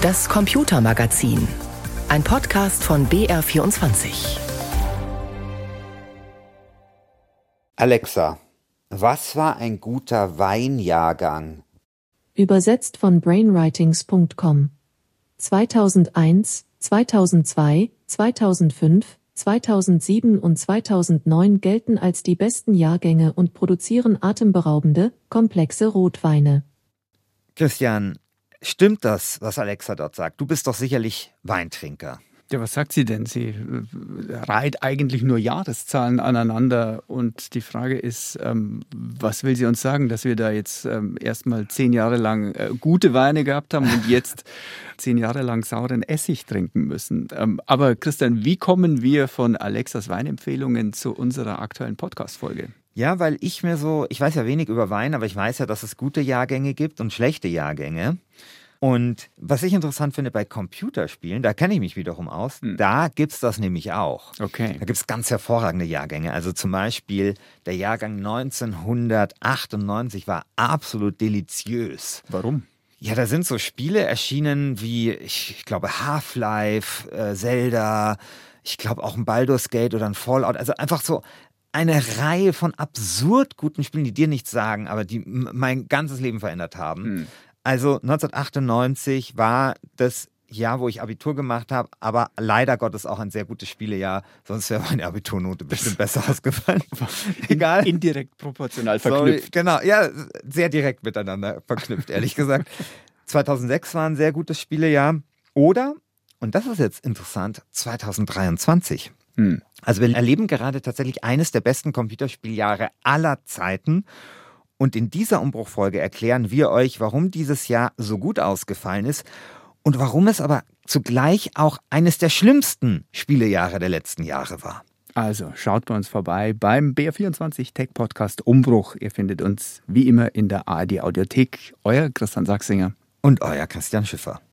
Das Computermagazin. Ein Podcast von BR24. Alexa, was war ein guter Weinjahrgang? Übersetzt von brainwritings.com. 2001, 2002, 2005, 2007 und 2009 gelten als die besten Jahrgänge und produzieren atemberaubende, komplexe Rotweine. Christian, stimmt das, was Alexa dort sagt? Du bist doch sicherlich Weintrinker. Ja, was sagt sie denn? Sie äh, reiht eigentlich nur Jahreszahlen aneinander und die Frage ist, ähm, was will sie uns sagen, dass wir da jetzt ähm, erstmal zehn Jahre lang äh, gute Weine gehabt haben und jetzt zehn Jahre lang sauren Essig trinken müssen. Ähm, aber Christian, wie kommen wir von Alexas Weinempfehlungen zu unserer aktuellen Podcast-Folge? Ja, weil ich mir so, ich weiß ja wenig über Wein, aber ich weiß ja, dass es gute Jahrgänge gibt und schlechte Jahrgänge. Und was ich interessant finde bei Computerspielen, da kenne ich mich wiederum aus, hm. da gibt es das nämlich auch. Okay. Da gibt es ganz hervorragende Jahrgänge. Also zum Beispiel der Jahrgang 1998 war absolut deliziös. Warum? Ja, da sind so Spiele erschienen wie, ich, glaube, Half-Life, äh, Zelda, ich glaube auch ein Baldur's Gate oder ein Fallout. Also einfach so eine Reihe von absurd guten Spielen, die dir nichts sagen, aber die mein ganzes Leben verändert haben. Hm. Also 1998 war das Jahr, wo ich Abitur gemacht habe, aber leider Gottes auch ein sehr gutes Spielejahr, sonst wäre meine Abiturnote bestimmt besser ausgefallen. Egal. Indirekt proportional verknüpft. Sorry, genau, ja, sehr direkt miteinander verknüpft, ehrlich gesagt. 2006 war ein sehr gutes Spielejahr. Oder, und das ist jetzt interessant, 2023. Hm. Also wir erleben gerade tatsächlich eines der besten Computerspieljahre aller Zeiten. Und in dieser Umbruchfolge erklären wir euch, warum dieses Jahr so gut ausgefallen ist und warum es aber zugleich auch eines der schlimmsten Spielejahre der letzten Jahre war. Also schaut bei uns vorbei beim BR24 Tech Podcast Umbruch. Ihr findet uns wie immer in der ARD Audiothek. Euer Christian Sachsinger und euer Christian Schiffer.